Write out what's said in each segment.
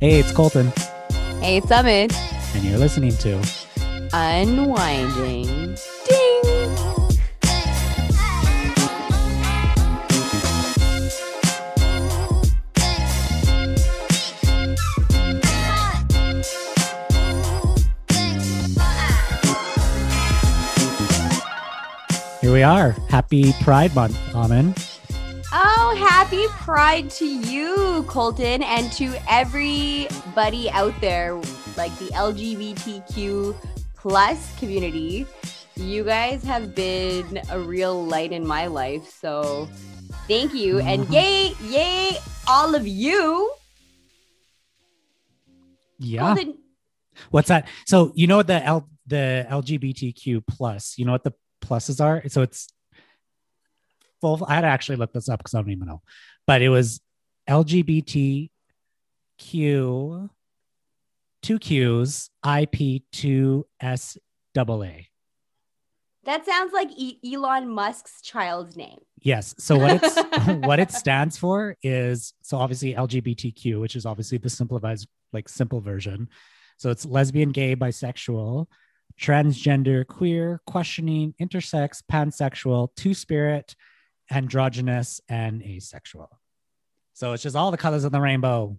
Hey, it's Colton, Hey, it's Summit. and you're listening to Unwinding. Ding. Here we are. Happy Pride Month, Amen. Happy Pride to you, Colton, and to everybody out there, like the LGBTQ plus community. You guys have been a real light in my life. So thank you. And yay, yay, all of you. Yeah. Colton, What's that? So you know what the L the LGBTQ plus, you know what the pluses are? So it's full I had to actually look this up because I don't even know. But it was LGBTQ two Qs IP two S double A. that sounds like e- Elon Musk's child's name. Yes. So what it's what it stands for is so obviously LGBTQ, which is obviously the simplified like simple version. So it's lesbian, gay, bisexual, transgender, queer, questioning, intersex, pansexual, two spirit, androgynous, and asexual. So it's just all the colors of the rainbow.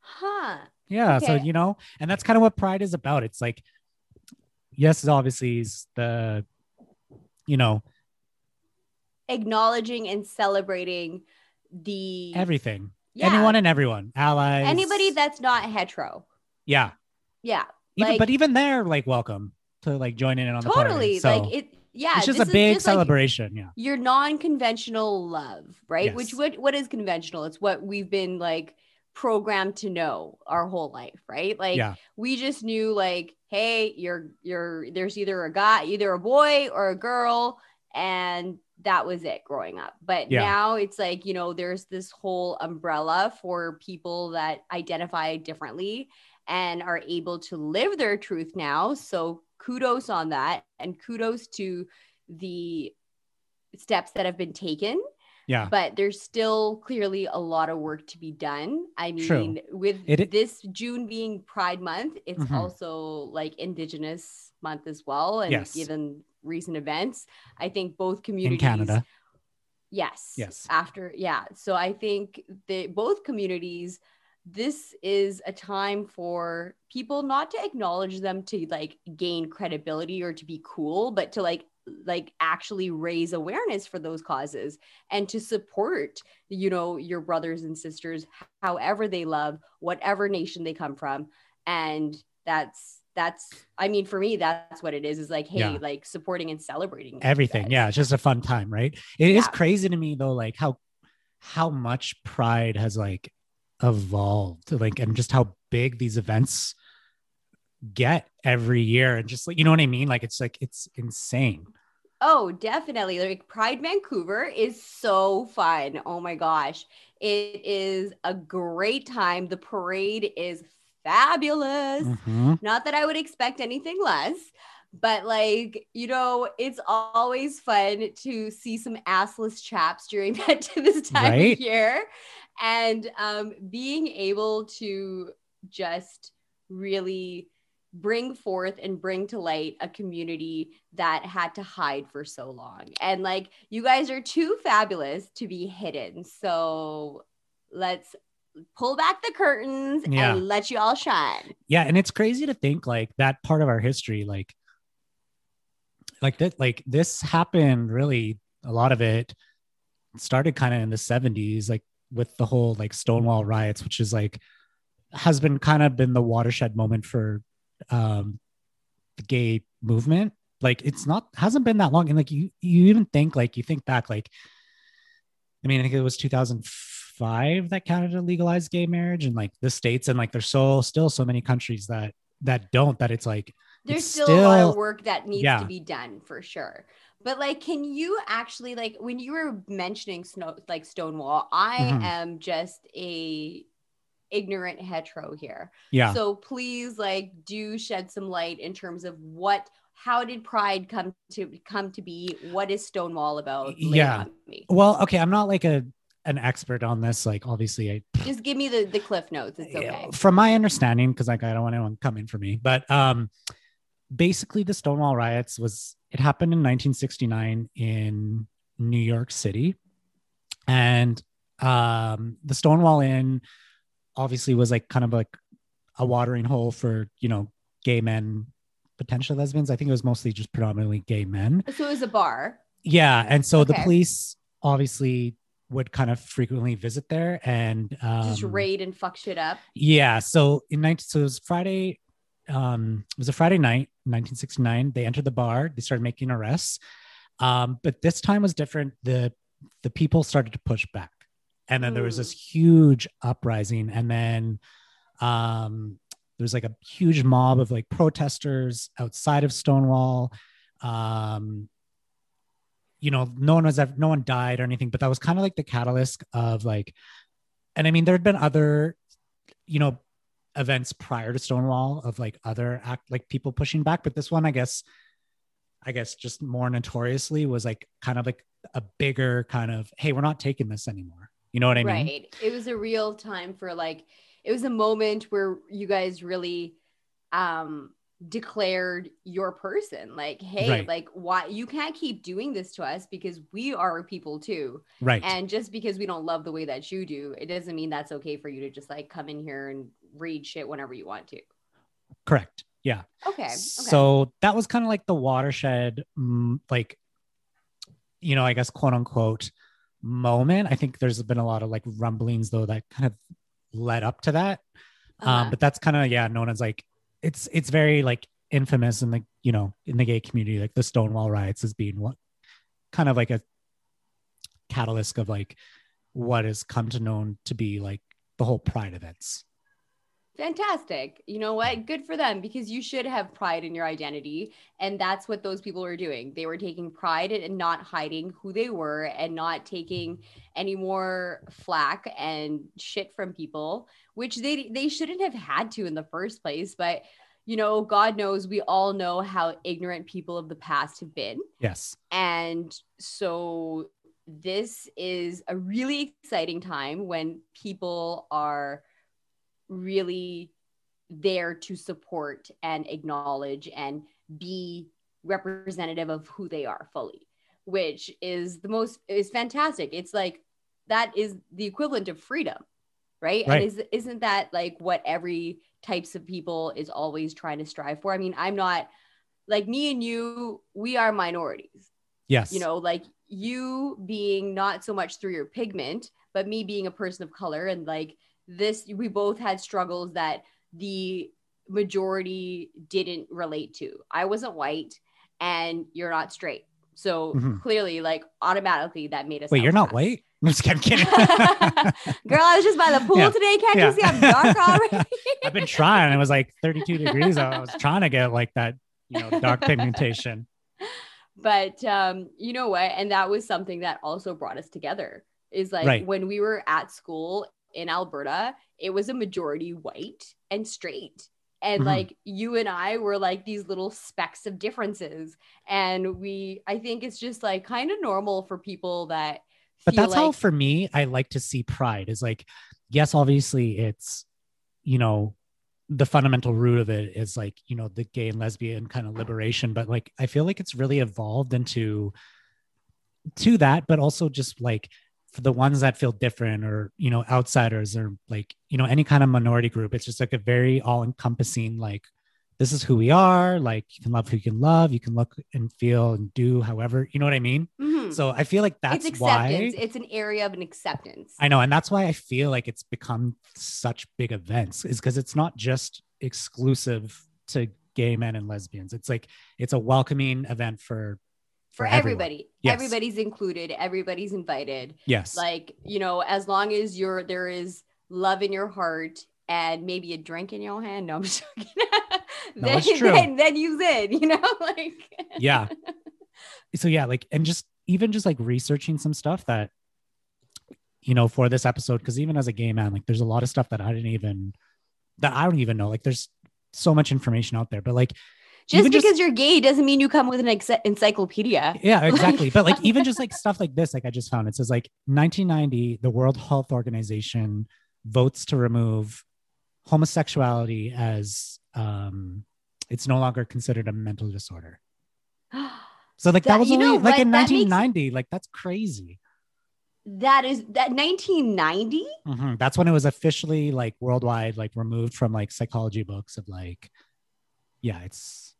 Huh. Yeah. So you know, and that's kind of what pride is about. It's like, yes, obviously is the, you know, Acknowledging and celebrating the everything. Yeah. Anyone and everyone, allies. anybody that's not hetero. yeah. Yeah. Even Like- but even they're like welcome to like joining in on the party. totally. So like it yeah. it's just a big just, like, celebration. yeah. your non-conventional love, right? Which what what is conventional? It's what we've been like programmed to know our whole life, right? Like yeah. we just knew like, hey, you're you're there's either a guy, either a boy or a girl, and that was it growing up. But Yeah. now it's like, you know, there's this whole umbrella for people that identify differently and are able to live their truth now. So kudos on that and kudos to the steps that have been taken Yeah. but there's still clearly a lot of work to be done. I True. mean, with It- this June being Pride Month, it's Mhm. also like Indigenous Month as well. And Yes. given recent events, I think both communities. In. Canada. Yes. Yes. After, yeah. So I think that both communities, this is a time for people not to acknowledge them to like gain credibility or to be cool, but to like like actually raise awareness for those causes and to support you know your brothers and sisters however they love whatever nation they come from and that's that's i mean for me that's what it is is like hey Yeah. like supporting and celebrating Everything. Yeah. It's just a fun time, right? It is Yeah. crazy to me though, like how how much pride has like evolved, like and just how big these events get every year. And just like you know what I mean? Like it's like it's insane. Oh, definitely. Like Pride Vancouver is so fun. Oh my gosh. It is a great time. The parade is fabulous. Mhm. Not that I would expect anything less, but like, you know, it's always fun to see some assless chaps during that to this time Right? of year. And um, being able to just really bring forth and bring to light a community that had to hide for so long. And like, you guys are too fabulous to be hidden. So let's pull back the curtains Yeah. and let you all shine. yeah and it's crazy to think like that part of our history like like that like this happened really a lot of it started kind of in the 70s like with the whole like stonewall riots which is like has been kind of been the watershed moment for um the gay movement. Like it's not hasn't been that long and like you you even think like you think back like i mean i think it was 2005 that canada legalized gay marriage and like the states and like there's so still so many countries that that don't that it's like There's It's still, a lot of work that needs yeah. to be done for sure. But like, can you actually like when you were mentioning snow like Stonewall? I Mhm. am just a ignorant hetero here. yeah So please like do shed some light in terms of what how did pride come to come to be? What is Stonewall about? Yeah. me. well okay i'm not like a an expert on this. Like, obviously, I Just give me the the cliff notes. It's okay. from my understanding, because like I don't want anyone coming for me, but um, basically the Stonewall riots was it happened in 1969 in New York City, and um, the Stonewall Inn obviously was like kind of like a watering hole for you know gay men, potential lesbians. I think it was mostly just predominantly gay men. So it was a bar. Yeah, and so the police obviously would kind of frequently visit there and um, Just raid and fuck shit up. yeah. So in 19, so it was Friday. Um, it was a Friday night, 1969. They entered the bar. They started making arrests. Um, but this time was different. The the people started to push back, and then there was Mm. this huge uprising, and then um, there was like a huge mob of like protesters outside of Stonewall. Um, you know, no one was ever, no one died or anything, but that was kind of like the catalyst of like, and I mean, there had been other, you know, events prior to Stonewall of like other act like people pushing back, but this one, I guess, I guess just more notoriously was like kind of like a bigger kind of, hey, we're not taking this anymore. You know what I mean? right. It was a real time for like it was a moment where you guys really um declared your person like hey Right. like why you can't keep doing this to us because we are people too Right. and just because we don't love the way that you do it doesn't mean that's okay for you to just like come in here and read shit whenever you want to Correct. Yeah. okay okay So that was kind of like the watershed, mm, like, you know, I guess quote unquote moment. I think there's been a lot of like rumblings though that kind of led up to that. Uh-huh. Um, but that's kind of yeah, known as like it's it's very like infamous in the you know in the gay community, like the Stonewall riots as being what kind of like a catalyst of like what has come to known to be like the whole pride events. Fantastic. You know what? Good for them because you should have pride in your identity. And that's what those people were doing. They were taking pride in not hiding who they were and not taking any more flack and shit from people, which they they shouldn't have had to in the first place. But you know, God knows we all know how ignorant people of the past have been. Yes. And so this is a really exciting time when people are really there to support and acknowledge and be representative of who they are fully, which is the most is fantastic. It's like that is the equivalent of freedom, right? Right. And is isn't that like what every types of people is always trying to strive for? I mean, I'm not like me and you, we are minorities Yes. you know like you being not so much through your pigment but me being a person of color and like this we both had struggles that the majority didn't relate to i wasn't white and you're not straight so Mhm. clearly like automatically that made us Wait, you're not outcast. white? I'm just kidding. kidding. girl i was just by the pool Yeah. today can't Yeah. you see i'm dark already I've been trying. It was like 32 degrees. I was trying to get like that, you know, dark pigmentation. but um you know what and that was something that also brought us together is like Right. when we were at school in alberta it was a majority white and straight and Mhm. like you and i were like these little specks of differences and we i think it's just like kind of normal for people that But that's how for me I like to see pride is like, yes, obviously it's, you know, the fundamental root of it is like, you know, the gay and lesbian kind of liberation. But like I feel like it's really evolved into to that, but also just like the ones that feel different or you know outsiders or like you know any kind of minority group it's just like a very all-encompassing like this is who we are like you can love who you can love you can look and feel and do however you know what i mean Mhm. so i feel like that's it's why it's an area of an acceptance I know, and that's why I feel like it's become such big events, is because it's not just exclusive to gay men and lesbians. It's like it's a welcoming event for for everybody Yes. everybody's included everybody's invited Yes, like you know as long as you're there is love in your heart and maybe a drink in your hand no i'm just joking No, then, it's true. then then you in you know like yeah. So yeah, like and just even just like researching some stuff that you know for this episode, because even as a gay man, like there's a lot of stuff that I didn't even that I don't even know. Like there's so much information out there, but like Just because just- you're gay doesn't mean you come with an ex- encyclopedia. yeah exactly but like even just like stuff like this like i just found it says like 1990 the world health organization votes to remove homosexuality as um it's no longer considered a mental disorder so like that, That- was only know like in That makes- 1990 like that's crazy that is that 1990. Mhm. that's when it was officially like worldwide like removed from like psychology books of like yeah it's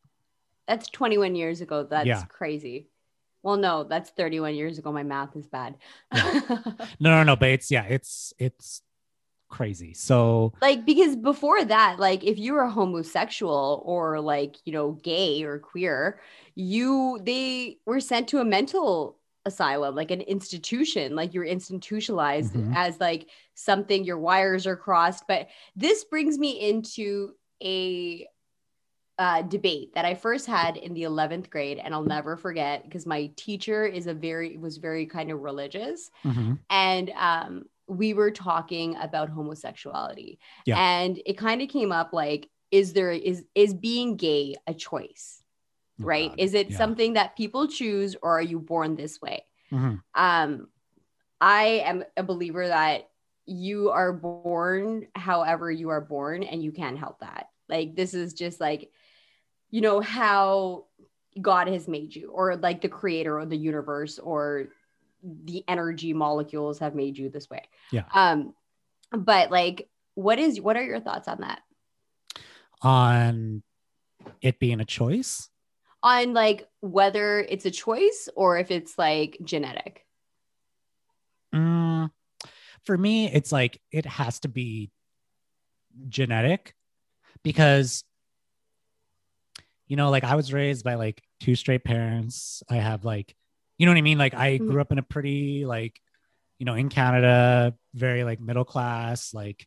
That's 21 years ago. That's Yeah. crazy. Well, no, that's 31 years ago. My math is bad. no no no but it's yeah it's it's crazy so like because before that like if you were homosexual or like you know gay or queer you they were sent to a mental asylum like an institution like you're institutionalized Mhm. as like something your wires are crossed but this brings me into a uh, debate that I first had in the 11th grade and I'll never forget because my teacher is a very was very kind of religious mhm. and um, we were talking about homosexuality Yeah. and it kind of came up like is there is is being gay a choice Oh, right God. is it Yeah. something that people choose or are you born this way Mhm. um i am a believer that you are born however you are born and you can't help that like this is just like you know how god has made you or like the creator of the universe or the energy molecules have made you this way. Yeah. um but like what is what are your thoughts on that? On it being a choice? On like whether it's a choice or if it's like genetic? Mm, for me, it's like it has to be genetic because, you know, like I was raised by like two straight parents. I have like, you know what I mean? Like I Mhm. grew up in a pretty, like, you know, in Canada, very like middle class, like,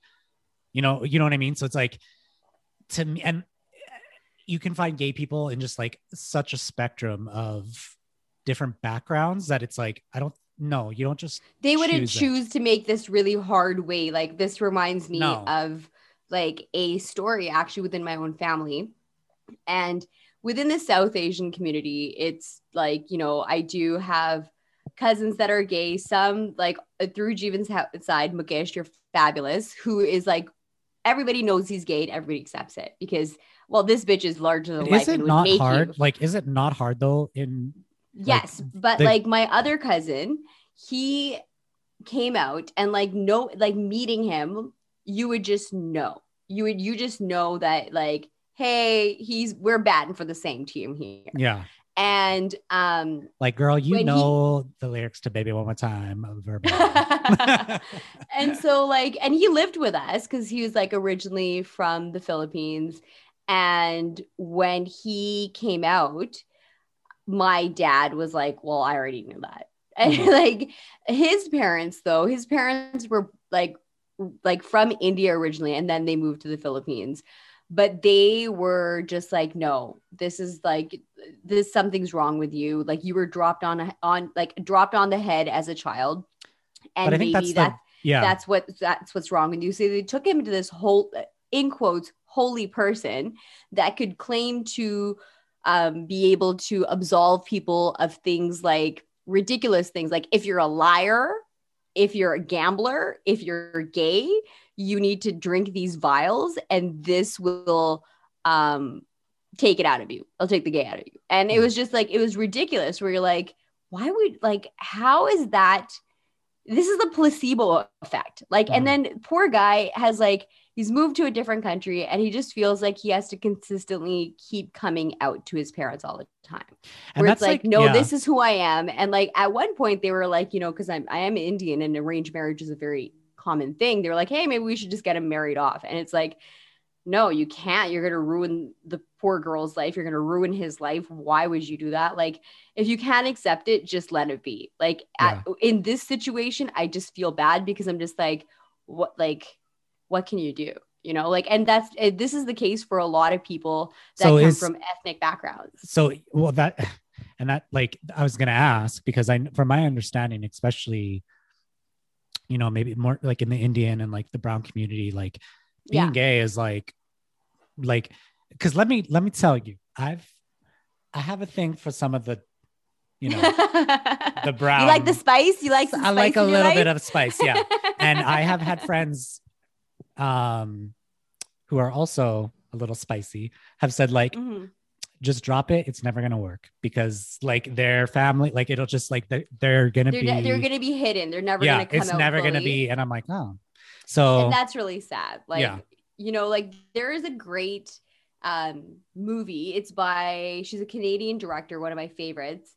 you know, you know what I mean? So it's like to me, and you can find gay people in just like such a spectrum of different backgrounds that it's like, I don't know, you don't just they wouldn't choose choose to make this really hard way like this reminds me No. of like a story actually within my own family and within the south asian community it's like you know i do have cousins that are gay some like uh, through jeevan's side mukesh you're fabulous who is like everybody knows he's gay and everybody accepts it because well this bitch is larger than life is it not make you- hard like is it not hard though in Yes, but the- like my other cousin, he came out and like no like meeting him, you would just know. You would you just know that like hey, he's we're batting for the same team here. yeah. And um like girl you When he- know the lyrics to baby one more time verbal and so like and he lived with us cuz he was like originally from the Philippines. And when he came out my dad was like well I already knew that. And Mhm. like his parents though his parents were like like from India originally and then they moved to the Philippines but they were just like no this is like this something's wrong with you. Like you were dropped on on like dropped on the head as a child. And but i think maybe that's that's the yeah. that's what that's what's wrong with you. So they took him to this whole in quotes holy person that could claim to um, be able to absolve people of things like ridiculous things. Like if you're a liar, if you're a gambler, if you're gay, you need to drink these vials and this will um, take it out of you. I'll take the gay out of you. And it Mhm. was just like it was ridiculous where you're like, why would like how is that? this is the placebo effect. Like, Mhm. and then poor guy has like, he's moved to a different country and he just feels like he has to consistently keep coming out to his parents all the time. and Where it's like, no, yeah. this is who I am. And like at one point they were like, you know, because I'm I am Indian and arranged marriage is a very common thing. They were like, hey, maybe we should just get him married off. And it's like, no, you can't. You're gonna ruin the poor girl's life. You're gonna ruin his life. Why would you do that? Like, if you can't accept it, just let it be. Like at, in this situation, I just feel bad because I'm just like, what like, what can you do? You know, like, and that's eh, this is the case for a lot of people that So come is- from ethnic backgrounds. so well that and that like i was gonna ask because i from my understanding especially you know maybe more like in the indian and like the brown community like being Yeah. gay is like like because let me let me tell you, I've I have a thing for some of the, you know, the brown. You like the spice? You like? I like a little life? bit of spice, yeah. and I have had friends, um, who are also a little spicy, have said like, Mhm. just drop it. It's never gonna work because like their family, like it'll just like they're, they're gonna They're, be, ne- they're gonna be hidden. They're never yeah, gonna come it's never gonna be. And I'm like, oh, so and that's really sad like Yeah. you know like there is a great um movie it's by she's a canadian director one of my favorites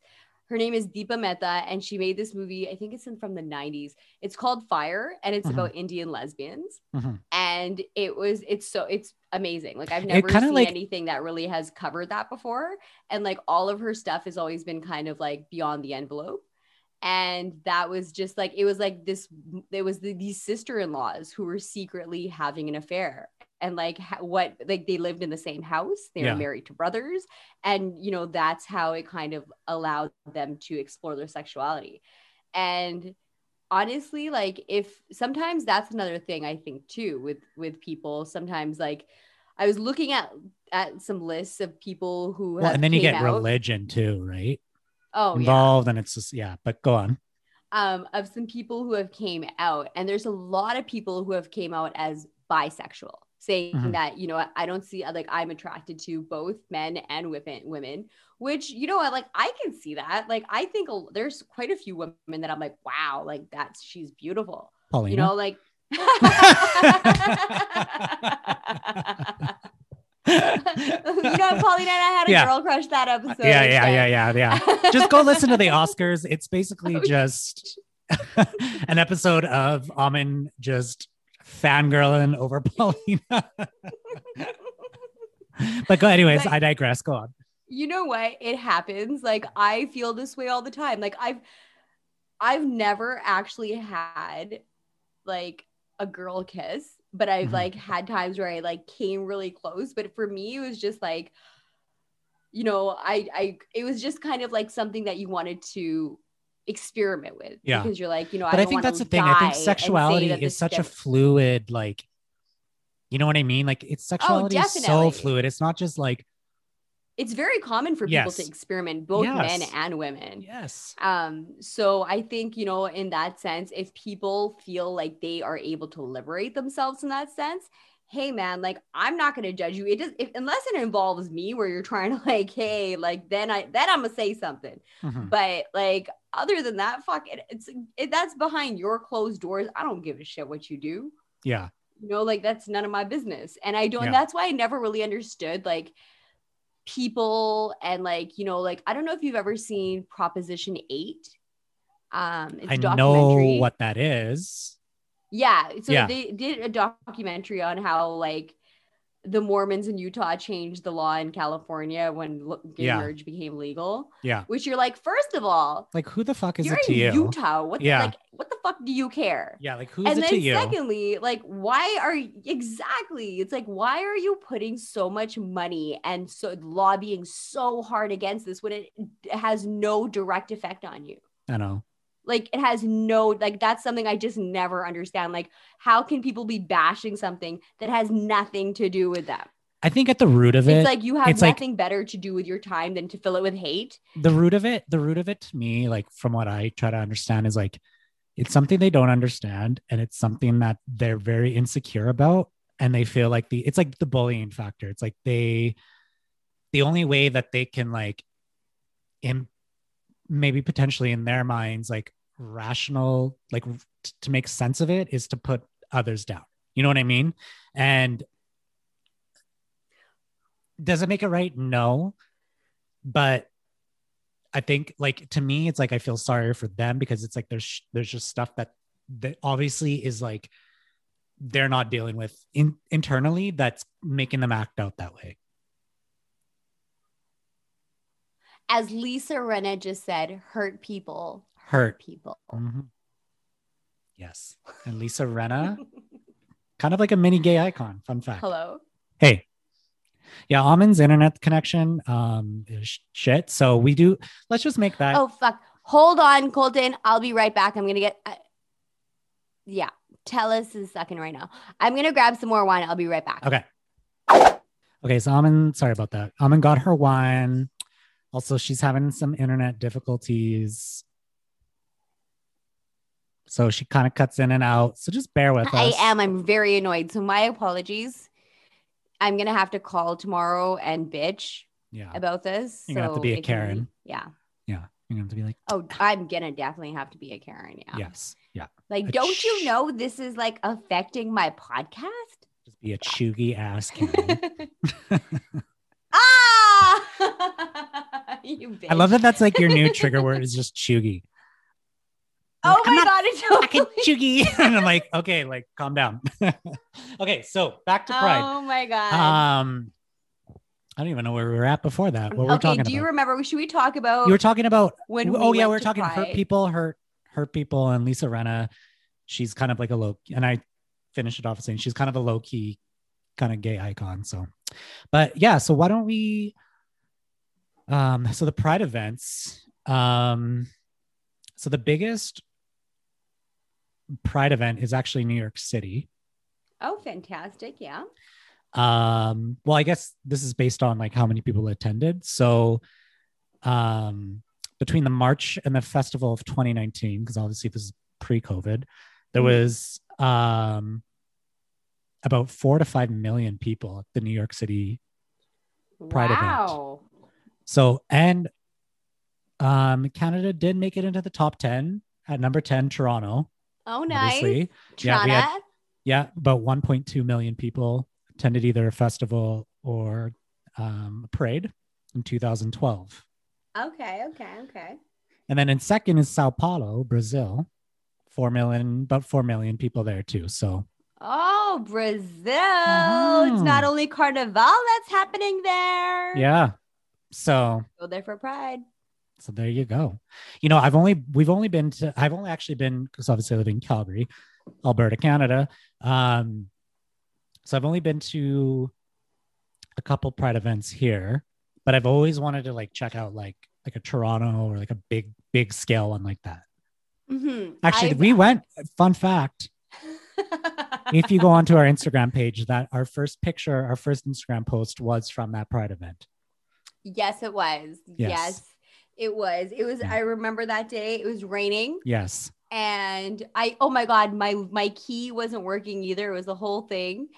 her name is deepa mehta and she made this movie i think it's in, from the 90s it's called fire and it's Mhm. about indian lesbians. Mhm. and it was it's so it's amazing. Like i've never seen like- anything that really has covered that before. And like all of her stuff has always been kind of like beyond the envelope. And that was just like it was like this it was the, these sister-in-laws who were secretly having an affair and like ha- what like they lived in the same house they Yeah. were married to brothers and you know that's how it kind of allowed them to explore their sexuality and honestly like if sometimes that's another thing i think too with with people sometimes like i was looking at at some lists of people who well, have and then you get out. religion too, right? oh yeah Involved, and it's just yeah. But go on. um, of some people who have came out and there's a lot of people who have came out as bisexual saying Mhm. that you know i don't see like i'm attracted to both men and women women which you know what like i can see that like i think a, there's quite a few women that i'm like wow like that's she's beautiful Paulina. you know like you know paulina and i had a Yeah. girl crush that episode yeah, yeah, yeah, yeah, yeah. Just go listen to the Oscars. It's basically Oh, just an episode of Amin just fangirling over Paulina. but go, anyways, But- I digress. Go on. you know what it happens like i feel this way all the time like i've i've never actually had like a girl kiss but i've Mhm. like had times where i like came really close but for me it was just like you know i i it was just kind of like something that you wanted to experiment with Yeah. because you're like you know But I, don't think that's the thing. I think sexuality is such a fluid, like, you know what I mean? Like, it's sexuality is so fluid. It's not just like, it's very common for people to experiment both men and women yes, Um, so I think, you know, in that sense, if people feel like they are able to liberate themselves in that sense, hey man, like I'm not gonna judge you. It does if unless it involves me where you're trying to like, hey, like then I then I'm gonna say something. Mhm. But like other than that, fuck it, it's it, that's behind your closed doors. I don't give a shit what you do. yeah, You know, like that's none of my business. And I don't Yeah. that's why I never really understood like people and like, you know, like I don't know if you've ever seen Proposition 8. Um it's a I know what that is. Yeah. So Yeah. they did a documentary on how like the Mormons in Utah changed the law in California when lo- gay Yeah. marriage became legal. Yeah, Which you're like, first of all, like who the fuck is you're it to in you? Utah. What Yeah. the, like what the fuck do you care? Yeah, like who's and it then to you? secondly, like why are exactly? It's like why are you putting so much money and so lobbying so hard against this when it has no direct effect on you? I know. Like it has no like that's something i just never understand. Like how can people be bashing something that has nothing to do with them? I think at the root of it, it's like you have it's like- nothing better to do with your time than to fill it with hate. The root of it, the root of it to me, like from what I try to understand, is like it's something they don't understand, and it's something that they're very insecure about, and they feel like the it's like the bullying factor. It's like they, the only way that they can like, in maybe potentially in their minds, like rational, like t- to make sense of it, is to put others down. You know what I mean? And does it make it right? No, but I think like to me, it's like I feel sorry for them because it's like there's there's just stuff that that obviously is like they're not dealing with in, internally that's making them act out that way. as lisa rinna just said hurt people Hurt. people Mhm. Yes, and Lisa Rinna, kind of like a mini gay icon. Fun fact. hello Hey, yeah, Almond's internet connection um is shit. So we do. Let's just make that. oh fuck hold on colton i'll be right back i'm gonna get uh, yeah tell us a second right now i'm gonna grab some more wine i'll be right back Okay. Okay, so Amin, sorry about that. Amin got her wine. Also, she's having some internet difficulties. So she kind of cuts in and out. So just bear with I us. I am. I'm very annoyed. So my apologies. I'm gonna have to call tomorrow and bitch Yeah. about this. You're gonna have to So be a Karen. Yeah. Yeah. You're going to have to be like, Oh, I'm gonna definitely have to be a Karen. Yeah. yes. Yeah. Like, A don't ch- you know this is like affecting my podcast? Just be a chuggy ass Karen. ah! you bitch. I love that that's like your new trigger word is just chuggy. Oh I'm my god, it's Fucking totally. chuggy. and I'm like, okay, like calm down. okay, so back to Pride. Oh my god. Um I don't even know where we were at before that. What were we okay, talking do you about? remember? Should we talk about you were talking about when? we oh yeah, we were talking hurt people, hurt hurt people, and Lisa Rinna. She's kind of like a low, and I finished it off saying she's kind of a low key kind of gay icon. So, but yeah, so why don't we? Um, so the Pride events. Um, so the biggest Pride event is actually New York City. Oh, fantastic! Yeah. um well i guess this is based on like how many people attended so um between the march and the festival of 2019 because obviously this is pre-covid there Mhm. was um about four to five million people at the new york city Pride event. wow. so and um canada did make it into the top 10 at number 10 toronto Oh, nice. obviously Yeah, had- yeah about 1.2 million people attended either a festival or um, a parade in 2012 Okay. Okay. Okay. and then in second is sao paulo brazil 4 million about 4 million people there too so Oh, Brazil! It's not Mhm. only Carnival that's happening there. yeah so Go there for Pride. So there you go you know i've only we've only been to i've only actually been because obviously i live in calgary alberta canada um so i've only been to a couple pride events here but i've always wanted to like check out like like a toronto or like a big big scale one like that Mhm. actually I've- we went fun fact if you go onto our instagram page that our first picture our first instagram post was from that pride event yes, it was. Yes. Yes. It was. It was. I remember that day. It was raining, yes and I. Oh my god, my my key wasn't working either. It was the whole thing,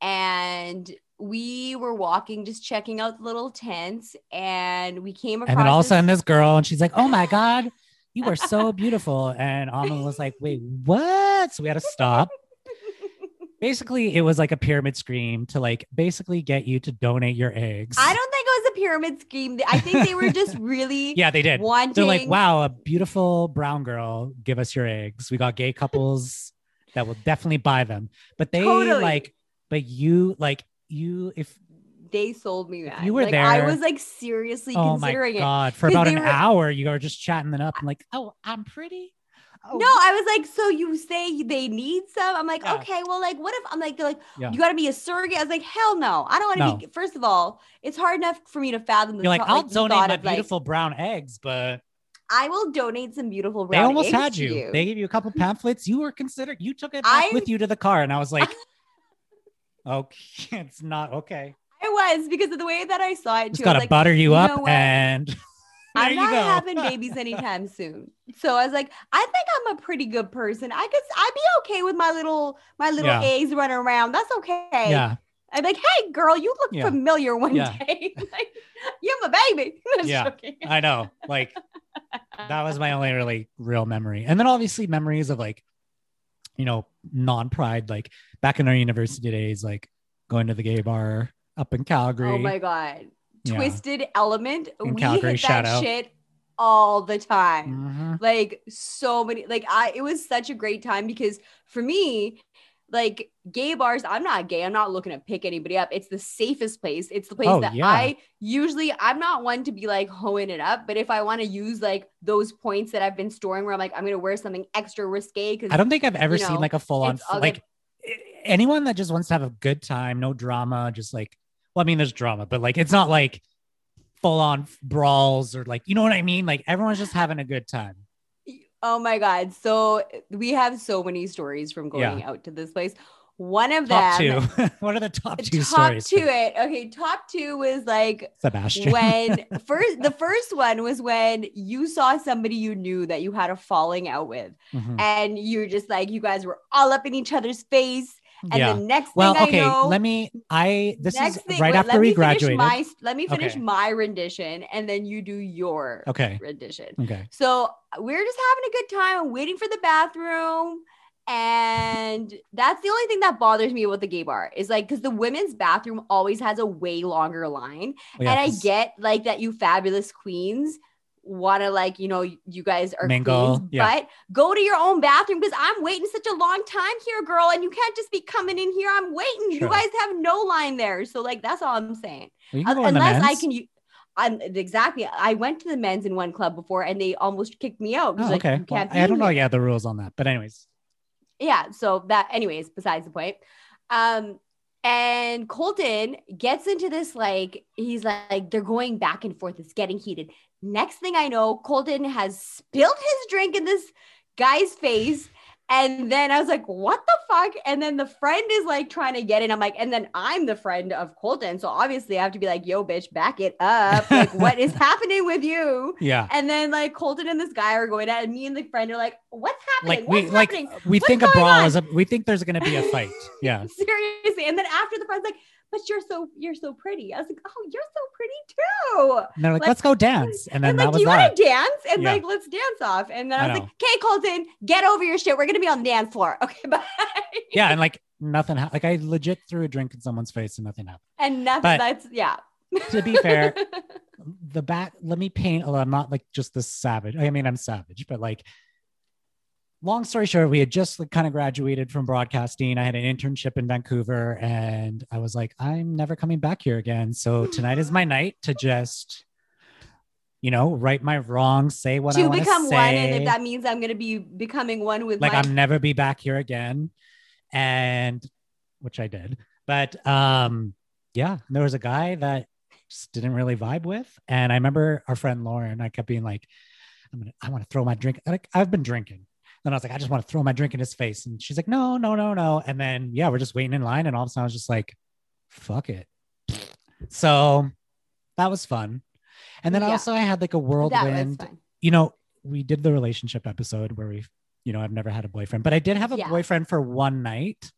and we were walking, just checking out the little tents, and we came across. and then all of a sudden this girl and she's like oh my god you are so beautiful and Alma was like wait what so we had to stop basically it was like a pyramid scheme to like basically get you to donate your eggs I don't think it was a pyramid scheme. I think they were just really yeah they did wanting. they're like wow a beautiful brown girl give us your eggs we got gay couples that will definitely buy them but they Totally. like but you like you if They sold me that. you were like, I was like seriously oh my considering it. god for 'Cause about an were- hour you are just chatting it up and like oh i'm pretty oh No, I was like, so you say they need some? I'm like, Yeah. okay, well, like, what if I'm like, they're like, Yeah. you got to be a surrogate? I was like, hell no, I don't want to No. be. First of all, it's hard enough for me to fathom. The You're like, thought- I'll the donate my of, like, beautiful brown eggs, but I will donate some beautiful they almost had to you. They gave you a couple pamphlets. You were considered. You took it back I- with you to the car, and I was like, okay, it's not okay. I was because of the way that I saw it Just too. Gotta like, butter you, you up, and I'm not go. having babies anytime soon. So I was like, I think I'm a pretty good person. I could, I'd be okay with my little, my little Yeah. eggs running around. That's okay. yeah, I'm like, hey, girl, you look Yeah. familiar one Yeah. day. like, you're a baby. Yeah. joking. I know. Like that was my only really real memory, and then obviously memories of like, you know, non-pride, like back in our university days, like going to the gay bar up in oh Calgary. Oh my god, Yeah. Twisted Element. In we Calgary, hit that out. shit all the time. Mhm. Like so many. Like I, it was such a great time because for me. Like gay bars, I'm not gay. I'm not looking to pick anybody up. It's the safest place. It's the place Oh, that yeah. I usually I'm not one to be like hoeing it up, but if I want to use like those points that I've been storing where I'm like, I'm gonna wear something extra risque because I don't think I've ever you seen like a full-on like anyone that just wants to have a good time, no drama, just like well, I mean, there's drama, but like it's not like full-on brawls or like you know what I mean. Like everyone's just having a good time. Oh my god. So we have so many stories from going out to this place. one of top them two. what are the top two top stories? two it okay top two was like Sebastian. when first the first one was when you saw somebody you knew that you had a falling out with Mhm. and you're just like you guys were all up in each other's face and yeah. the next Well, thing okay. I know Let me. I. This is thing- right wait, after we graduated. my, let me finish Okay. my rendition and then you do your Okay. rendition Okay. so we're just having a good time. I'm waiting for the bathroom. And that's the only thing that bothers me about the gay bar is like, because the women's bathroom always has a way longer line. Well, yeah, and I get like that you fabulous queens want to like, you know, you guys are Mingle, queens, yeah. but go to your own bathroom because I'm waiting such a long time here, girl. And you can't just be coming in here. I'm waiting. You guys have no line there. So like, that's all I'm saying. Well, you can go in the Unless I can I'm exactly. I went to the men's in one club before, and they almost kicked me out. Oh, like, okay. you Well, I don't know. Yeah, the rules on that. But anyways. Yeah. So that, anyways, besides the point. Um, and Colton gets into this like he's like they're going back and forth. It's getting heated. Next thing I know, Colton has spilled his drink in this guy's face. And then I was like, what the fuck? And then the friend is like trying to get in. I'm like, and then I'm the friend of Colton. So obviously I have to be like, yo, bitch, back it up. Like, what is happening with you? Yeah. And then like Colton and this guy are going at it, and me and the friend are like, what's happening? Like we what's like happening? we What's think a brawl on? is a we think there's gonna be a fight. Yeah. Seriously. And then after the friend's like, but you're so you're so pretty. I was like, oh, you're so pretty too. And they're like, Like- let's go dance. And then and that like, do you want to dance? And Yeah. like, let's dance off. And then I I, was know. like, okay, Colton, get over your shit. We're gonna be on the dance floor. Okay, bye. Yeah, and like nothing ha- like I legit threw a drink in someone's face and nothing happened. And nothing. But- that's yeah. To be fair, the back let me paint I'm not like just this savage. I mean, I'm savage, but like long story short, we had just like kind of graduated from broadcasting. I had an internship in Vancouver and I was like, I'm never coming back here again. So tonight is my night to just you know, right my wrongs, say what I to to become say. one, and if that means I'm gonna be becoming one with like my I'm never be back here again. And which I did. But um yeah, there was a guy that just didn't really vibe with. And I remember our friend Lauren, I kept being like, I'm gonna I want to throw my drink. Like I've been drinking. Then I was like, I just want to throw my drink in his face. And she's like, no, no, no, no. And then yeah, we're just waiting in line. And all of a sudden I was just like, fuck it. So that was fun. And then Yeah. also I had like a whirlwind you know, we did the relationship episode where we, you know, I've never had a boyfriend, but I did have a Yeah. boyfriend for one night.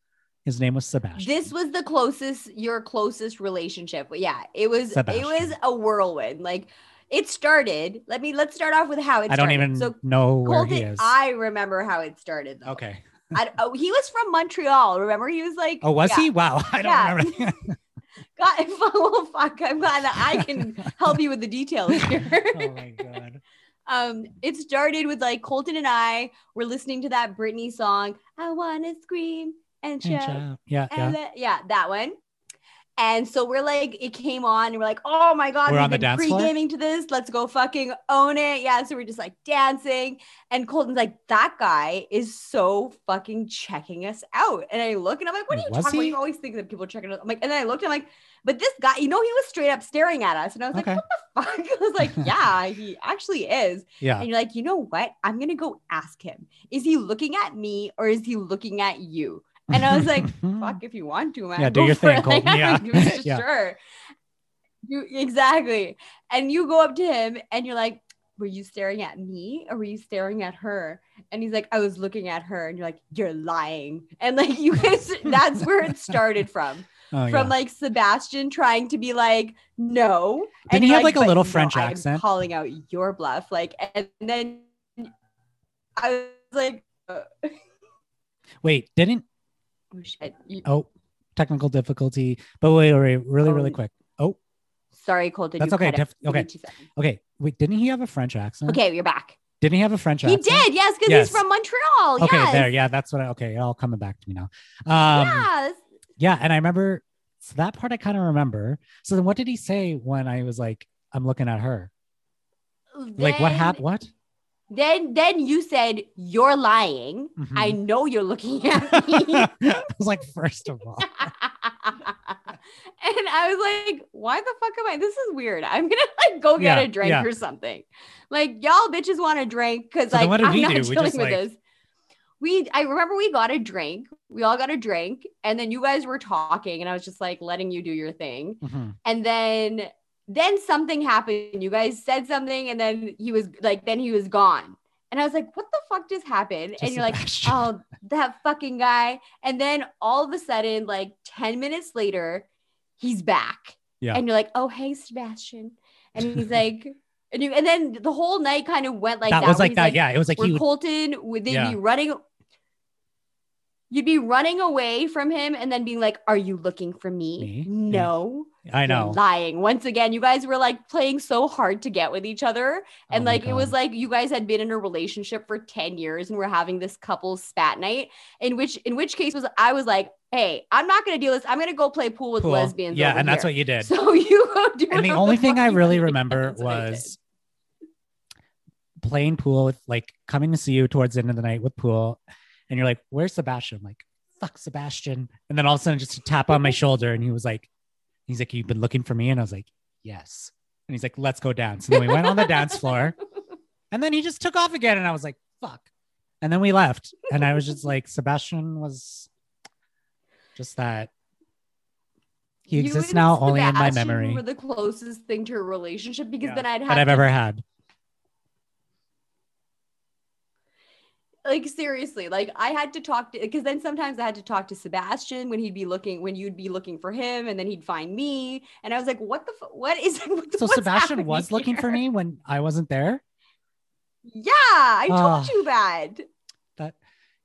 His name was Sebastian. This was the closest, your closest relationship. But yeah, it was it was a whirlwind. Like it started. Let me let's start off with how it I don't started. even so know where he Colton, is. I remember how it started though. okay. I, oh, he was from Montreal. Remember, he was like, Oh, was yeah. he? Wow. I don't Yeah. remember. God, well, fuck. I'm glad that I can help you with the details here. oh my God. um, it started with like Colton and I were listening to that Britney song. I want to scream and Hey, shout. Yeah. And Yeah. then- yeah, that one. And so we're like, it came on, and we're like, oh my god, We're on the dance pre-gaming to this. Let's go fucking own it. Yeah. So we're just like dancing. And Colton's like, that guy is so fucking checking us out. And I look and I'm like, what are you Was talking about? You always think that people are checking us. I'm like, and then I looked, I'm like, but this guy, you know, he was straight up staring at us. And I was Okay. like, what the fuck? I was like, yeah, he actually is. Yeah. And you're like, you know what? I'm gonna go ask him. Is he looking at me or is he looking at you? And I was like, fuck if you want to, man. Yeah, do your thing. Colton. Like, Yeah. I'm Yeah. Sure. You exactly. And you go up to him and you're like, were you staring at me or were you staring at her? And he's like, I was looking at her. And you're like, you're lying. And like you guys, that's where it started from. Oh, from yeah. like Sebastian trying to be like, no. Didn't And he have, like, a "But little no, French I'm accent?" Calling out your bluff. Like, and then I was like, uh, Wait, didn't oh shit. You- oh technical difficulty. But wait, wait, wait really, really Oh. quick. Oh, Sorry, Colton. That's you okay, def- okay. okay. Wait, didn't he have a French accent? Okay, you're back. Didn't he have a French accent? He did, yes, because Yes. he's from Montreal. Okay, yes. there. Yeah, that's what I okay, all coming back to me now. Um yes. Yeah, and I remember so that part I kind of remember. So then what did he say when I was like, I'm looking at her? Like what Then- happened? What? Then, then you said you're lying. Mhm. I know you're looking at me. I was like, first of all. and I was like, why the fuck am I? This is weird. I'm gonna like go get Yeah, a drink yeah. or something. Like y'all bitches want a drink because So like what did I'm we not do? Dealing with like- this. we I remember we got a drink. We all got a drink, and then you guys were talking, and I was just like letting you do your thing. Mhm. And then then something happened. You guys said something, and then he was like, then he was gone. And I was like, what the fuck just happened? and you're like, oh, that fucking guy. And then all of a sudden, like 10 minutes later, he's back. Yeah. And you're like, oh, hey, Sebastian. And he's like, and you, and then the whole night kind of went like that. that was like that. yeah, it was like he would, Colton would they'd Yeah. be running. You'd be running away from him and then being like, "Are you looking for me?" Me? No, I know. lying. Once again, you guys were like playing so hard to get with each other, oh and Oh like it was like you guys had been in a relationship for ten years and we're having this couple spat night. In which, in which case, was I was like, "Hey, I'm not gonna deal with this. I'm gonna go play pool with Cool. lesbians." Yeah, and that's what you did. So you go do. and the only thing I really remember That's what I did. was playing pool with like coming to see you towards the end of the night with pool, and you're like, "Where's Sebastian?" I'm like, "Fuck Sebastian!" And then all of a sudden, just a tap on my shoulder, and he was like, "He's like, you've been looking for me," and I was like, "Yes." And he's like, "Let's go dance." And then we went on the dance floor, and then he just took off again, and I was like, "Fuck!" And then we left, and I was just like, Sebastian was just that. He You exists now only in my memory Were the closest thing to a relationship because Yeah, then I'd have that I've ever had. Like seriously like i had to talk to because then sometimes i had to talk to sebastian when he'd be looking when you'd be looking for him and then he'd find me and i was like what the fu- what is what, So Sebastian was looking for me when I wasn't there. yeah i told Ah. you that That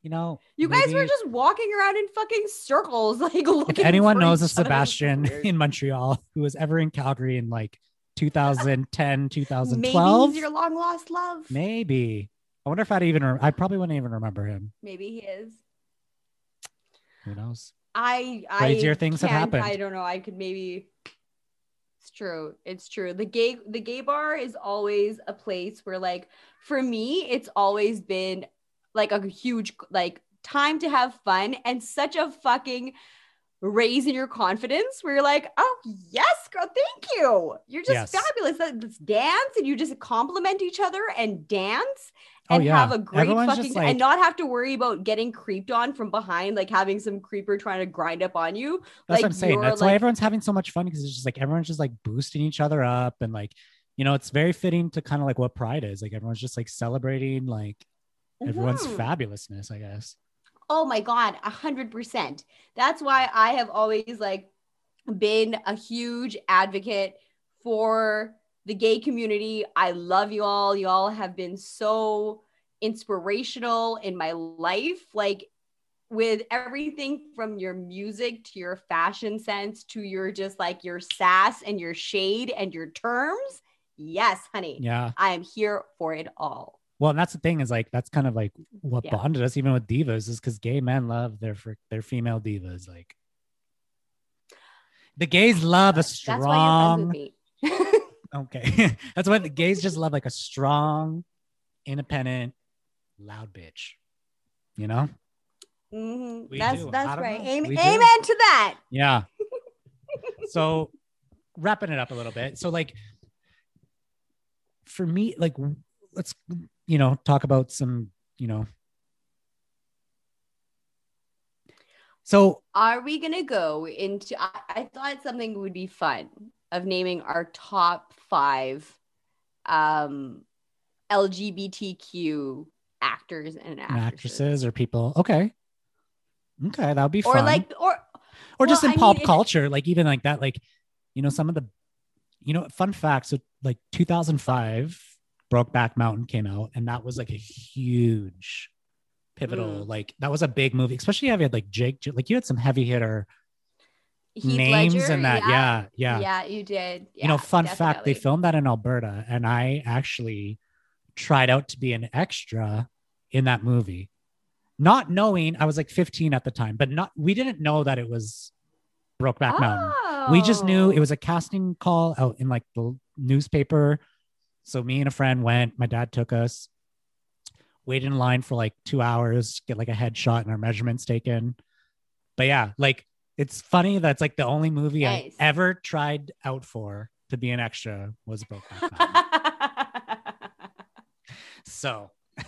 you know, you guys were just walking around in fucking circles like looking if anyone knows other. Sebastian in Montreal who was ever in Calgary in like 2010, maybe 2012, he's your long lost love maybe. I wonder if I'd even. I probably wouldn't even remember him. maybe he is Who knows? I Crazier I things have happened. I don't know. I could maybe. It's true. It's true. The gay the gay bar is always a place where like for me it's always been like a huge like time to have fun and such a fucking raise in your confidence where you're like, oh yes, girl, thank you. You're just Yes. fabulous. Let's dance and you just compliment each other and dance Oh, and yeah. have a great Everyone's fucking like- and not have to worry about getting creeped on from behind, like having some creeper trying to grind up on you. That's Like, what I'm saying. That's why everyone's having so much fun because it's just like everyone's just like boosting each other up and like, you know, it's very fitting to kind of like what Pride is. Like everyone's just like celebrating like everyone's Mhm. fabulousness, I guess. Oh my god, a hundred percent. That's why I have always like been a huge advocate for the gay community. I love you all. You all have been so inspirational in my life. Like with everything from your music to your fashion sense to your just like your sass and your shade and your terms. Yes, honey. Yeah. I am here for it all. Well, and that's the thing is like that's kind of like what Yeah. bonded us even with divas is because gay men love their their female divas. Like the gays love a That's why you're friends with strong. me. Okay, that's why the gays just love like a strong, independent, loud bitch. You know? Mhm. We That's do. That's right. know. Amen, do. amen to that. Yeah. so wrapping it up a little bit. So like for me, like let's you know talk about some you know. So Are we gonna go into? I, I thought something would be fun of naming our top five um, LGBTQ actors and actresses, actresses or people, okay, okay, that would be fun. or fun. like, or or just in I pop mean, culture, like even like that, like you know some of the, you know, fun facts. So like 2005, Brokeback Mountain came out, and that was like a huge, pivotal. Mm. Like that was a big movie, especially if you had like Jake, like you had some heavy hitter Heath names Ledger, and that. Yeah, yeah. yeah, you did. you know, Yeah, fun fact, they filmed that in Alberta, and I actually tried out to be an extra in that movie, not knowing I was like 15 at the time, but not we didn't know that it was Brokeback Mountain. We just knew it Oh. was a casting call out in like the newspaper. So me and a friend went. My dad took us. Waited in line for like two hours, get like a headshot and our measurements taken. But yeah, like it's funny that's like the only movie Nice. I ever tried out for to be an extra was Brokeback so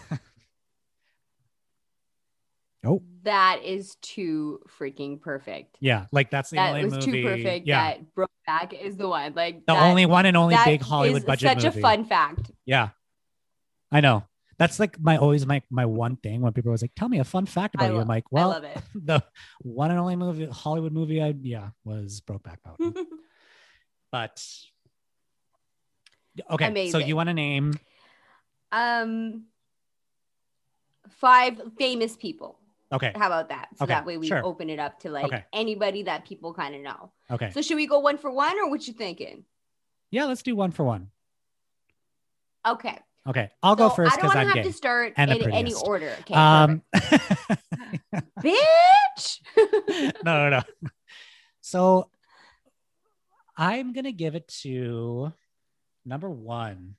Oh. That is too freaking perfect. Yeah, like that's the that only was movie. too perfect. Yeah, That Brokeback is the one. Like the that- only one and only big Hollywood budget Such movie. a fun fact. Yeah, I know. That's like my always my my one thing when people always like, "Tell me a fun fact about I you." lo- I'm like, I "Well, love it. the one and only movie Hollywood movie I yeah was Brokeback Mountain." but okay, so you want to name? um, five famous people. Okay, How about that? So Okay, that way we sure. open it up to like Okay. anybody that people kind of know. okay, So should we go one for one, or what you thinking? yeah, let's do one for one. Okay. Okay, I'll go So first I don't because I'm have gay. to start in any order. Okay. Um, bitch. no, no, no. So I'm gonna give it to number one,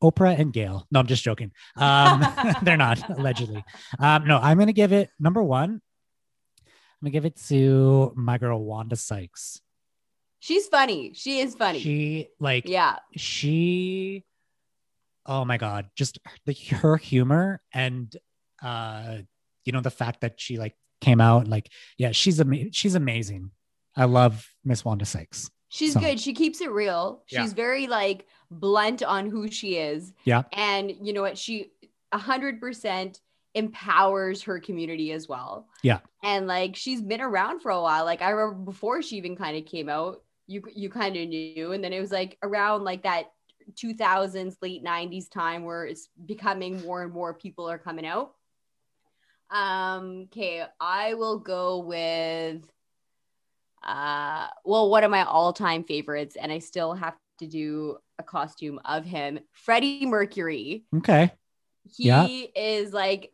Oprah and Gail. No, I'm just joking. Um, they're not allegedly. Um, no, I'm gonna give it number one. I'm gonna give it to my girl Wanda Sykes. She's funny. She is funny. She like yeah. she oh my god just the her humor and uh you know the fact that she like came out like yeah she's ama- she's amazing i love miss wanda sykes She's So- good. She keeps it real. Yeah. She's very like blunt on who she is. Yeah. And you know what? She a hundred percent empowers her community as well. Yeah. And like she's been around for a while. Like I remember before she even kind of came out, you you kind of knew. And then it was like around like that 2000s, late 90s time where it's becoming more and more people are coming out. Um, okay, I will go with uh well one of my all-time favorites and i still have to do a costume of him freddie mercury okay he Yeah. is like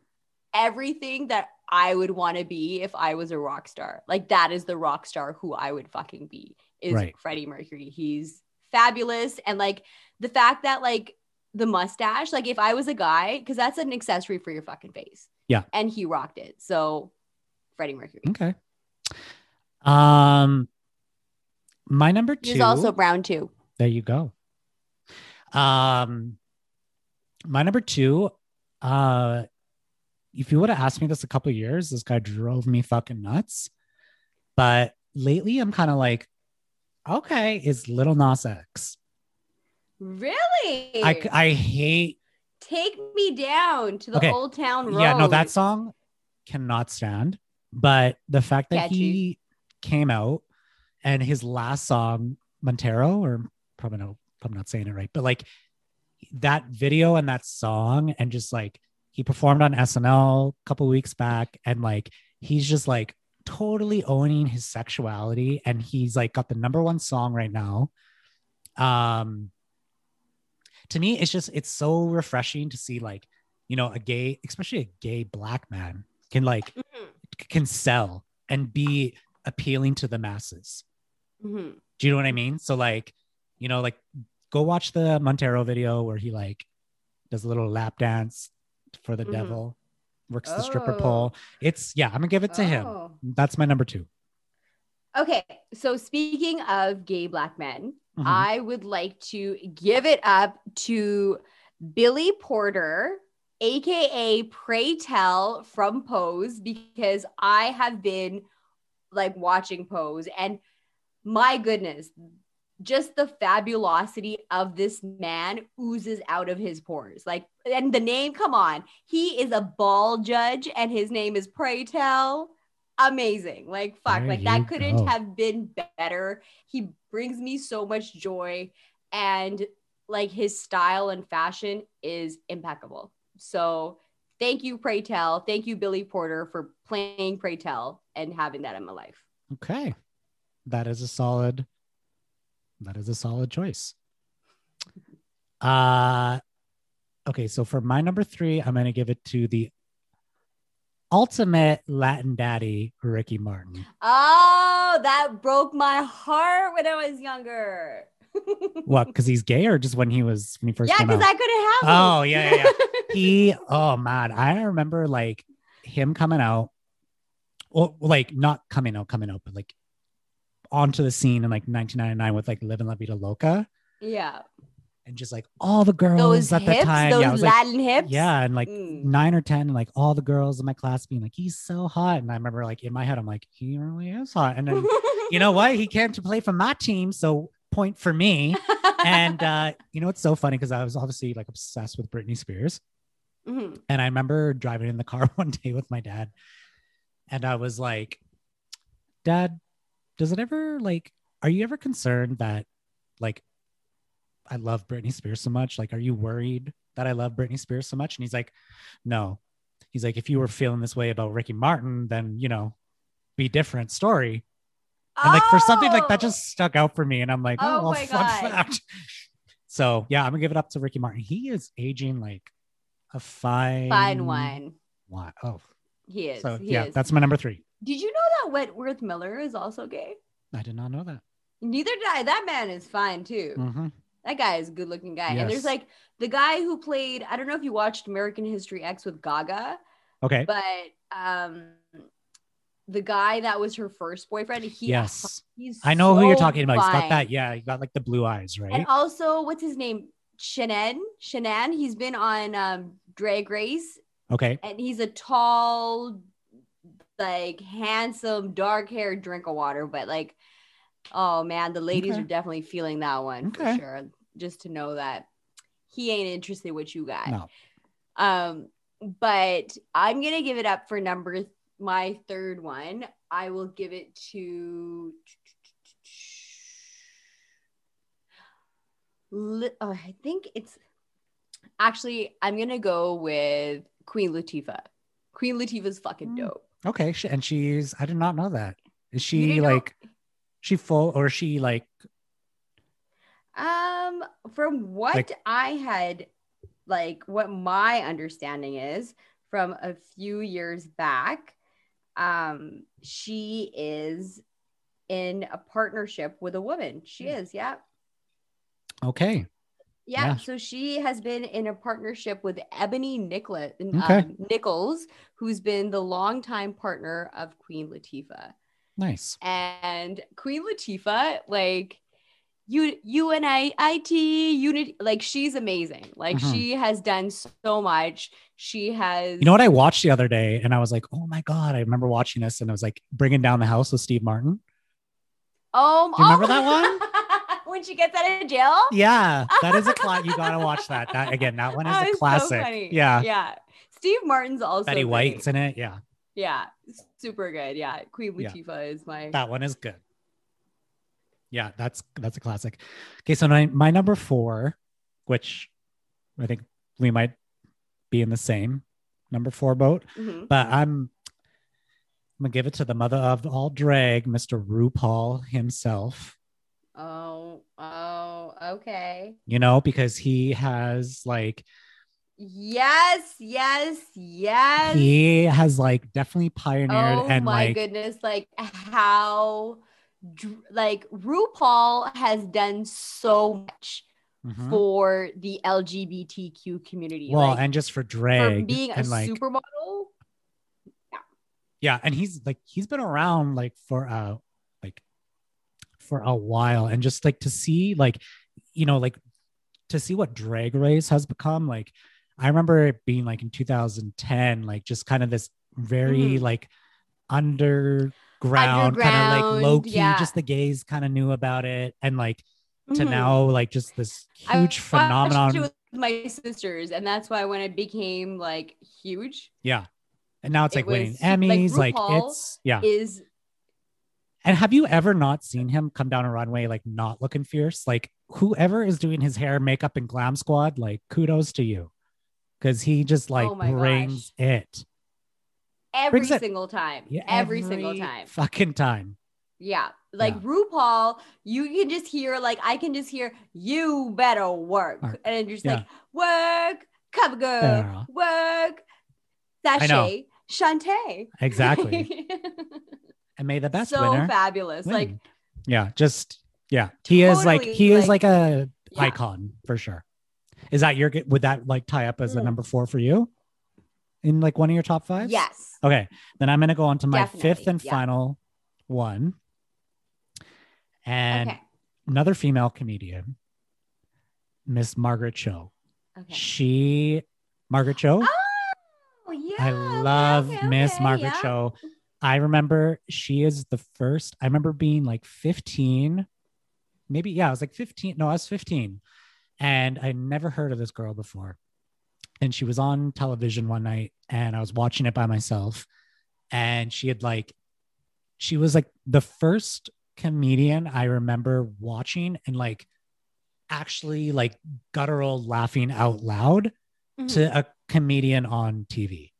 everything that i would want to be if i was a rock star like that is the rock star who i would fucking be is Right. freddie mercury he's fabulous and like the fact that like the mustache like if i was a guy because that's an accessory for your fucking face Yeah. and he rocked it so freddie mercury okay um my number two he's also brown too There you go. Um, my number two. Uh, if you would have asked me this a couple of years, this guy drove me fucking nuts. But lately, I'm kind of like, okay, is Lil Nas X. Really? I I hate. Take me down to the Okay. old town road. Yeah, no, that song cannot stand. But the fact that Catchy. he came out and his last song, Montero, or probably no, probably not saying it right, but like that video and that song, and just like he performed on SNL a couple weeks back, and like he's just like totally owning his sexuality, and he's like got the number one song right now. Um, to me, it's just it's so refreshing to see like you know a gay, especially a gay black man can like Mhm. can sell and be appealing to the masses. Mhm. Do you know what I mean? So like, you know, like go watch the Montero video where he like does a little lap dance for the Mhm. devil, works the stripper Oh. pole. It's yeah, I'm gonna give it to him. Oh. That's my number two. Okay, so speaking of gay black men, Mhm. I would like to give it up to Billy Porter, aka Pray Tell from Pose, because I have been like watching Pose, and my goodness, just the fabulosity of this man oozes out of his pores. Like, and the name, come on, he is a ball judge, and his name is Pray Tell. Amazing. Like, fuck, There like that couldn't go. have been better. He brings me so much joy, and like his style and fashion is impeccable. So, thank you, Pray Tell. Thank you, Billy Porter, for playing Pray Tell and having that in my life. Okay. That is a solid that is a solid choice. Uh okay, so for my number 3, I'm going to give it to the ultimate Latin daddy, Ricky Martin. Oh, that broke my heart when I was younger. What? Because he's gay, or just when he was when he first yeah, because? I couldn't have. Oh, him. yeah, yeah, he oh man i remember like him coming out well like not coming out coming out but like onto the scene in like 1999 with like Livin' la Vida Loca yeah. And just like all the girls Those at hips, the time. those yeah, was like, Latin hips. yeah, and like Mm. nine or ten, and like all the girls in my class being like, he's so hot. And I remember like in my head, I'm like, he really is hot. And then you know what? He came to play for my team, so point for me. and uh, you know, it's so funny because I was obviously like obsessed with Britney Spears. Mhm. And I remember driving in the car one day with my dad, and I was like, Dad, does it ever like, are you ever concerned that like I love Britney Spears so much? Like, are you worried that I love Britney Spears so much? And he's like, No. He's like, if you were feeling this way about Ricky Martin, then you know, be different story. And like for something like that Oh! just stuck out for me. And I'm like, oh, Oh well, my fun God. So yeah, I'm gonna give it up to Ricky Martin. He is aging like a fine fine wine. wine. Oh, He is. so he yeah, is. that's my number three. Did you know that Wentworth Miller is also gay? I did not know that. Neither did I. That man is fine too. Mhm. That guy is a good looking guy. And there's like the guy who played, I don't know if you watched American History X with Gaga, Okay. but um the guy that was her first boyfriend, he yes, he's I know who you're talking about. He's got that. Yeah, he got like the blue eyes, right? And also, what's his name? Shannon. Shannon. He's been on um Drag Race okay. and he's a tall, like handsome, dark haired drink of water. But like, oh man, the ladies Okay. are definitely feeling that one Okay. for sure. Just to know that he ain't interested what you got. No. Um, but I'm gonna give it up for number th- my third one. I will give it to. Oh, I think it's actually I'm gonna go with Queen Latifah. Queen Latifah's fucking Mm. dope. Okay. And she's. I did not know that. Is she didn't know- like? She full or she like? Um, from what Like- I had, like, what my understanding is from a few years back, um, she is in a partnership with a woman. She is, yeah. Okay. Yeah, Yeah. so she has been in a partnership with Eboni Nicholas, Okay. um, Nichols, who's been the longtime partner of Queen Latifah. Nice. and Queen Latifah, like you, UNIT, unit, like she's amazing. Like Mhm. she has done so much. She has, You know what I watched the other day, and I was like, "Oh my god!" I remember watching this, and I was like, "Bringing Down the House" with Steve Martin. Um, Do you remember oh, that one? when she gets out of jail? Yeah, that is a class. You gotta watch that. That again, that one is That a so classic. funny. yeah. yeah. Steve Martin's also Betty. White's in it. Yeah, Yeah, super good. Yeah, Queen Yeah. Latifah is my. that one is good. Yeah, that's that's a classic. Okay, so my, my number four, which I think we might be in the same number four boat, Mhm. but I'm I'm gonna give it to the mother of all drag, Mr. RuPaul himself. Oh, oh, okay. You know, because he has like Yes, yes, yes. he has like definitely pioneered oh and my like goodness like how like RuPaul has done so much Mhm. for the LGBTQ community well, like and just for for drag being a like supermodel yeah, and he's like he's been around like for a like for a while, and just like to see like you know like to see what Drag Race has become like. I remember it being like in 2010, like just kind of this very Mhm. like underground, kind of like low key, yeah. just the gays kind of knew about it, and like to Mhm. now like just this huge it phenomenon. with my sisters and that's why when it became like huge Yeah. And now it's It like winning was su- like Emmys. Like, it's yeah. is And have you ever not seen him come down a runway like not looking fierce? Like whoever is doing his hair, makeup, and glam squad, like kudos to you. Cause he just like Oh brings it. every Brings it- single time Yeah, every, single time Fucking time. Yeah. Like Yeah. RuPaul, you can just hear, like, I can just hear, you better work. Work. And you're just Yeah. like, work, cover girl, Girl. work, sashay, Shantay. Exactly. and may the best so winner. fabulous. Like, yeah, just yeah. He is like Totally, he is like- like a Yeah. icon for sure. Is that your would that like tie up as a Mm. number four for you? In like one of your top five? yes. Okay, then I'm gonna go on to my fifth and yeah. final one. And Okay. another female comedian, Miss Margaret Cho. Okay. She, Margaret Cho. Oh yeah. I love okay, Miss Margaret yeah. Cho. I remember she is the first. I remember being like 15, maybe, yeah, I was like 15. No, I was 15. And I never heard of this girl before. And she was on television one night and I was watching it by myself. And she had like, she was like the first comedian I remember watching and like actually like guttural laughing out loud Mhm. to a comedian on TV.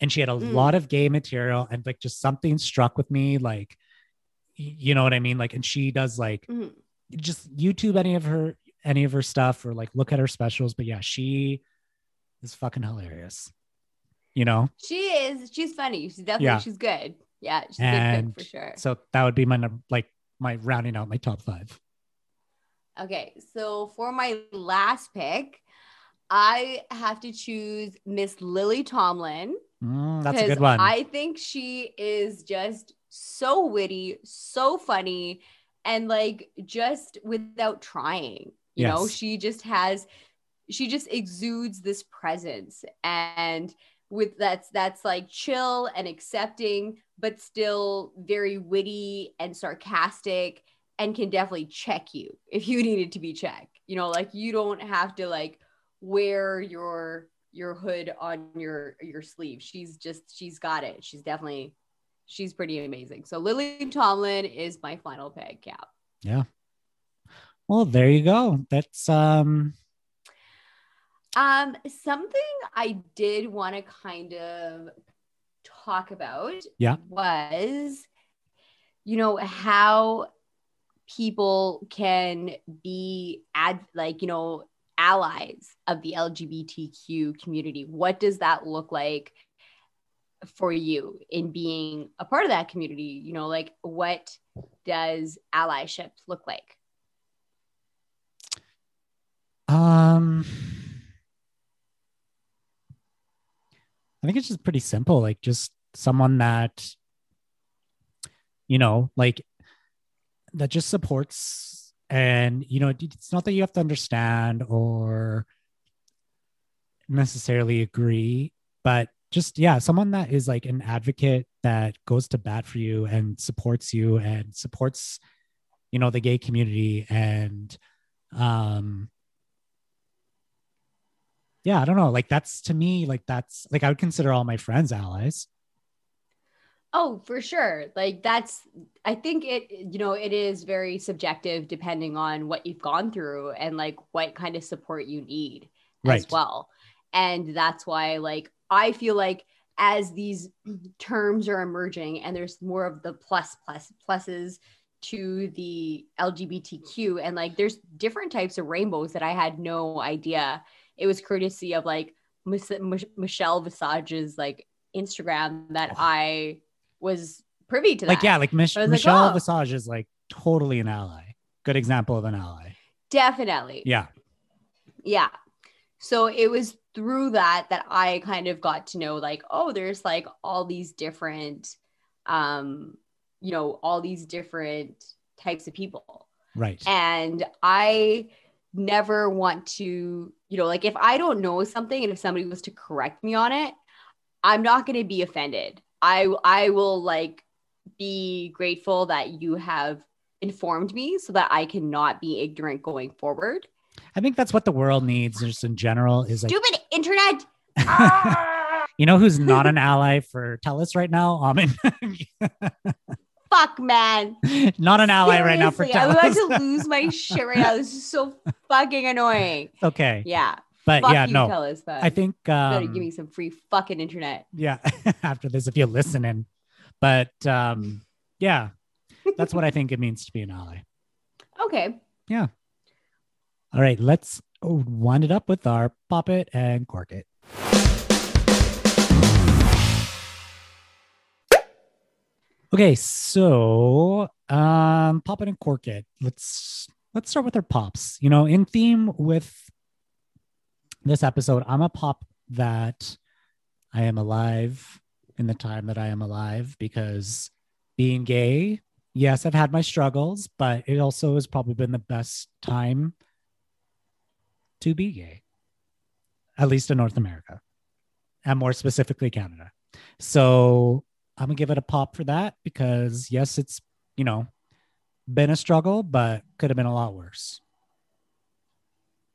And she had a Mm. lot of gay material and like just something struck with me. Like, you know what I mean? Like, and she does like Mhm. just YouTube any of her, any of her stuff or like look at her specials. But yeah, she is fucking hilarious, you know? She is. She's funny. She's definitely. Yeah. She's good. Yeah, she's And good for sure. So that would be my, like my rounding out my top five. Okay, so for my last pick, I have to choose Miss Lily Tomlin. Mm, that's a good one. I think she is just so witty, so funny, and like just without trying. You know, she just has, she just exudes this presence, and with that's that's like chill and accepting, but still very witty and sarcastic, and can definitely check you if you needed to be checked. You know, like you don't have to like wear your your hood on your your sleeve. She's just she's got it. She's definitely she's pretty amazing. So Lily Tomlin is my final peg cap yeah. Well, there you go. That's um Um, something I did want to kind of talk about Yeah. was, you know, how people can be ad like, you know, allies of the LGBTQ community. What does that look like for you in being a part of that community? You know, like what does allyship look like? Um, I think it's just pretty simple. Like just someone that, you know, like that just supports, and you know, it's not that you have to understand or necessarily agree, but just yeah, someone that is like an advocate that goes to bat for you and supports you and supports, you know, the gay community and um yeah, I don't know. Like that's to me, like that's like I would consider all my friends allies. Oh, for sure. Like that's I think it you know, it is very subjective depending on what you've gone through and like what kind of support you need as well. And that's why like I feel like as these terms are emerging and there's more of the plus plus pluses to the LGBTQ and like there's different types of rainbows that I had no idea. It was courtesy of like Mich- Michelle Visage's like Instagram that Oh. I was privy to that. Like yeah, like Mich- was like, Michelle oh. Visage is like totally an ally. Good example of an ally. definitely. Yeah. Yeah. So it was through that that I kind of got to know like, oh, there's like all these different, um, you know, all these different types of people. Right. And I never want to, you know, like if I don't know something and if somebody was to correct me on it, I'm not going to be offended. I I will like be grateful that you have informed me so that I cannot be ignorant going forward. I think that's what the world needs just in general is like Stupid internet. Ah, you know who's not an ally for Telus right now? Amin. fuck, man. not an ally right now for Seriously, I'm about to lose my shit right now. This is so fucking annoying. okay. Yeah. But Fuck yeah, you, no. Telus, but I think better um, give me some free fucking internet. yeah after this if you're listening but um yeah that's what i think it means to be an ally Okay. Yeah. All right let's wind it up with our pop it and cork it okay so um pop it and cork it let's let's start with our pops you know in theme with this episode i'm a pop that i am alive in the time that i am alive because being gay yes i've had my struggles but it also has probably been the best time to be gay, at least in North America, and more specifically Canada. So I'm gonna give it a pop for that because yes, it's you know been a struggle, but could have been a lot worse,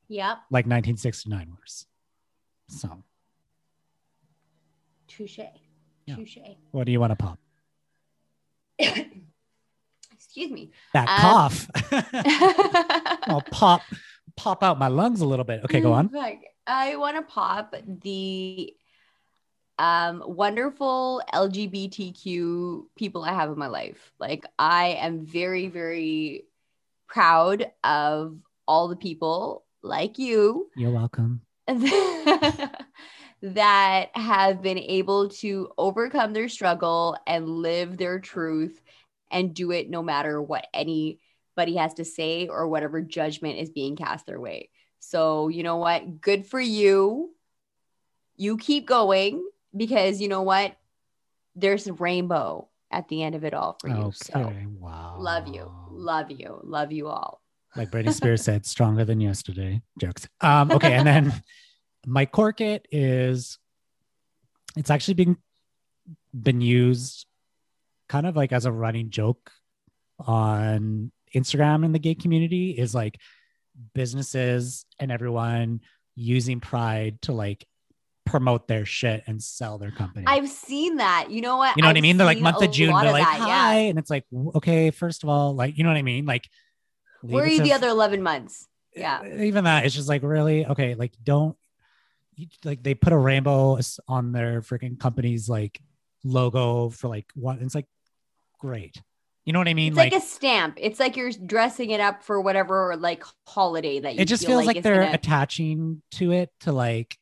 Yep. like 1969 worse. So Touche. Yeah. Touche. what do you want to pop? Excuse me. That Um, cough. I'll pop pop out my lungs a little bit. Okay, go on. Fuck. I want to pop the um, wonderful LGBTQ people I have in my life. Like, I am very, very proud of all the people like you You're welcome. that have been able to overcome their struggle and live their truth and do it no matter what anybody has to say or whatever judgment is being cast their way. So, you know what? Good for you. You keep going because you know what? There's a rainbow at the end of it all for you. Okay. So, wow. love you. Love you. Love you all. like Britney Spears said, stronger than yesterday. Jokes. Um, okay, and then my cork it is it's actually been been used kind of like as a running joke on Instagram in the gay community is like businesses and everyone using pride to like promote their shit and sell their company. I've seen that. You know what? you know what I mean? They're like month of June, they're like, that, yeah. hi. And it's like, okay, first of all, like, you know what I mean? Like, Where are you to the other 11 months? Yeah. even that it's just like really okay like don't you- like they put a rainbow on their freaking company's like logo for like what it's like great you know what i mean It's like, a stamp. It's like you're dressing it up for whatever like holiday that you it just feel feels like, it's they're gonna attaching to it to like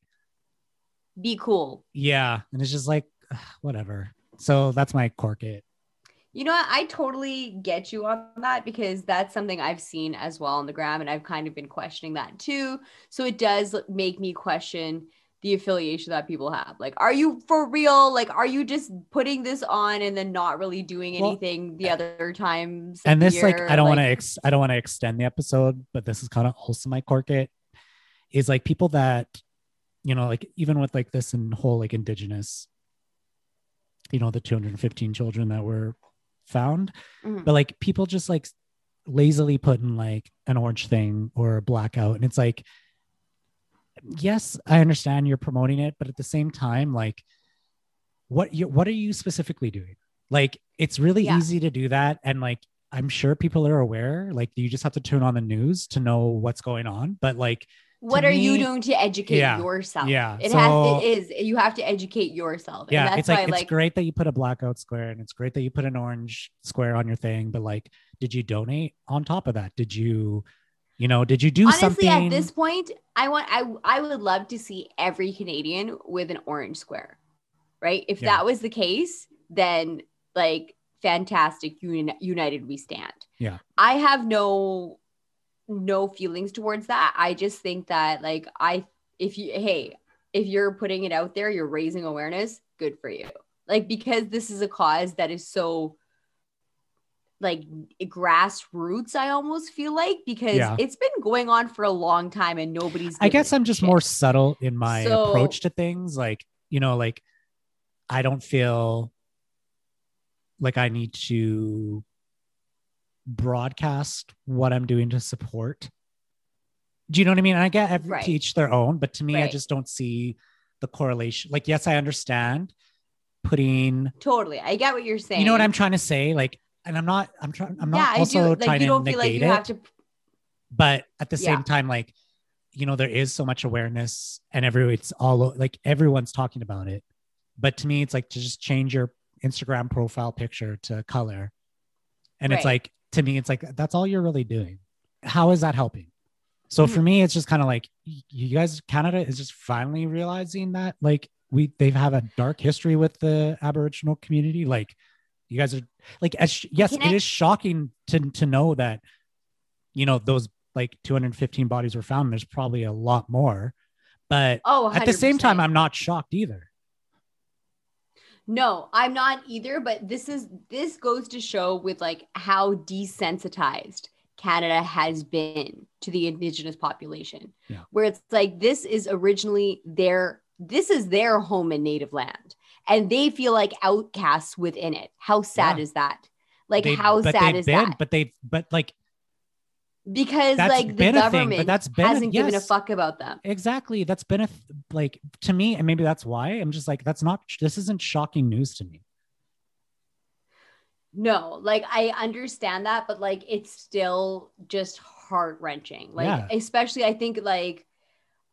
be cool. yeah and it's just like whatever so that's my cork it You know what? I totally get you on that because that's something I've seen as well on the gram and I've kind of been questioning that too. So it does make me question the affiliation that people have. Like, are you for real? Like, are you just putting this on and then not really doing Well, anything the eh, other times? and this like i don't want to ex- i don't want to extend the episode but this is kind of also my cork it is like people that you know like even with like this and whole like indigenous you know the 215 children that were found Mhm. but like people just like lazily putting like an orange thing or a blackout and it's like yes i understand you're promoting it but at the same time like what you what are you specifically doing like it's really Yeah. easy to do that and like i'm sure people are aware like you just have to turn on the news to know what's going on but like what are you doing to educate Yeah, yourself? yeah, It so- has it is you have to educate yourself. and yeah that's it's like why it's like great that you put a blackout square and it's great that you put an orange square on your thing but like did you donate on top of that did you you know did you do honestly something at this point i want i i would love to see every canadian with an orange square right if Yeah. that was the case then like fantastic uni- united we stand Yeah. i have no no feelings towards that i just think that like i if you hey if you're putting it out there you're raising awareness good for you like because this is a cause that is so like grassroots i almost feel like because Yeah. it's been going on for a long time and nobody's I guess i'm just shit. more subtle in my So- approach to things. Like, you know, like I don't feel like I need to broadcast what I'm doing to support. Do you know what I mean? I get every Right. to each their own, but to me, I just don't see the correlation. Like, yes, I understand putting, totally i get what you're saying you know what I'm trying to say? Like, and I'm not, I'm trying, I'm not i also do trying to like negate you it have to but at the Yeah. same time like you know there is so much awareness and every it's all like everyone's talking about it but to me it's like to just change your instagram profile picture to color and it's like to me it's like that's all you're really doing. How is that helping? So for mm. me it's just kind of like you guys canada is just finally realizing that like we they've have a dark history with the aboriginal community. Like you guys are like as yes Can it I- is shocking to to know that you know those like 215 bodies were found. There's probably a lot more but oh at the same time i'm not shocked either no i'm not either but this is this goes to show with like how desensitized Canada has been to the indigenous population. Yeah. Where it's like this is originally their this is their home and native land. And they feel like outcasts within it. How sad Yeah. is that? Like They- how sad is been, that? But they've, but like Because That's like the a thing, but government that's been hasn't given a fuck about them. exactly, that's been a th- like to me, and maybe that's why I'm just like that's not. This isn't shocking news to me. No, like I understand that, but like it's still just heart wrenching. Like, Yeah. especially I think like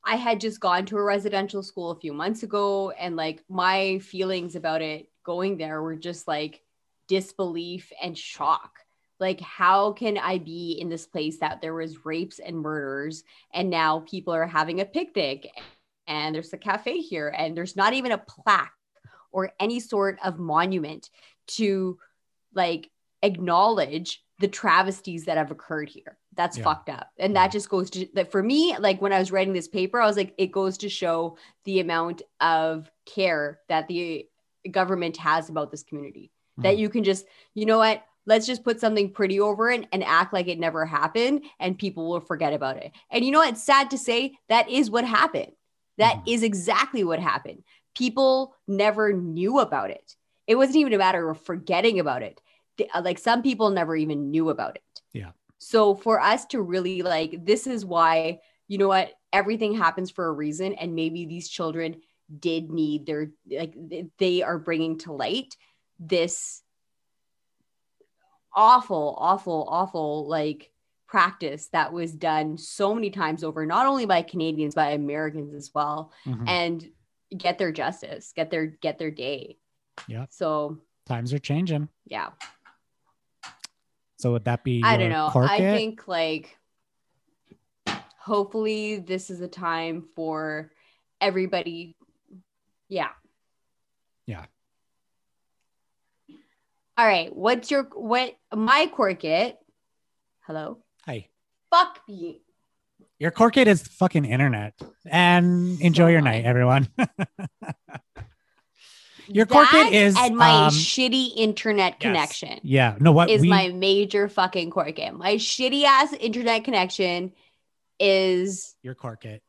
I had just gone to a residential school a few months ago, and like my feelings about it going there were just like disbelief and shock. Like, how can I be in this place that there was rapes and murders, and now people are having a picnic, and there's a cafe here, and there's not even a plaque or any sort of monument to like acknowledge the travesties that have occurred here. That's Yeah. fucked up. And Yeah. that just goes to that for me, like when I was writing this paper, I was like, it goes to show the amount of care that the government has about this community. That Mhm. you can just, you know what? Let's just put something pretty over it and act like it never happened and people will forget about it. And you know what? It's sad to say that is what happened. That Mhm. is exactly what happened. People never knew about it. It wasn't even a matter of forgetting about it. Uh, Like some people never even knew about it. Yeah. So for us to really like, this is why, you know what? Everything happens for a reason. And maybe these children did need their, like, they are bringing to light this awful, awful, awful, like, practice that was done so many times over, not only by Canadians, but Americans as well Mhm. and get their justice, get their get their day. Yeah. So times are changing. yeah, So would that be? I don't know. I it? think like hopefully this is a time for everybody. Yeah. All right. What's your what my cork it? Hello. Hi. Fuck me. Your cork it is fucking internet. And enjoy So your night, everyone. Your cork it That is, and my um, shitty internet Yes. connection. yeah. No, what is we my major fucking cork it. My shitty ass internet connection is your cork it.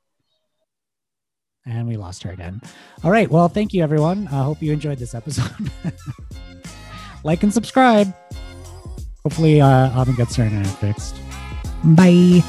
And we lost her again. All right. Well, thank you, everyone. I hope you enjoyed this episode. like and subscribe. Hopefully, uh, Autumn gets her internet fixed. Bye.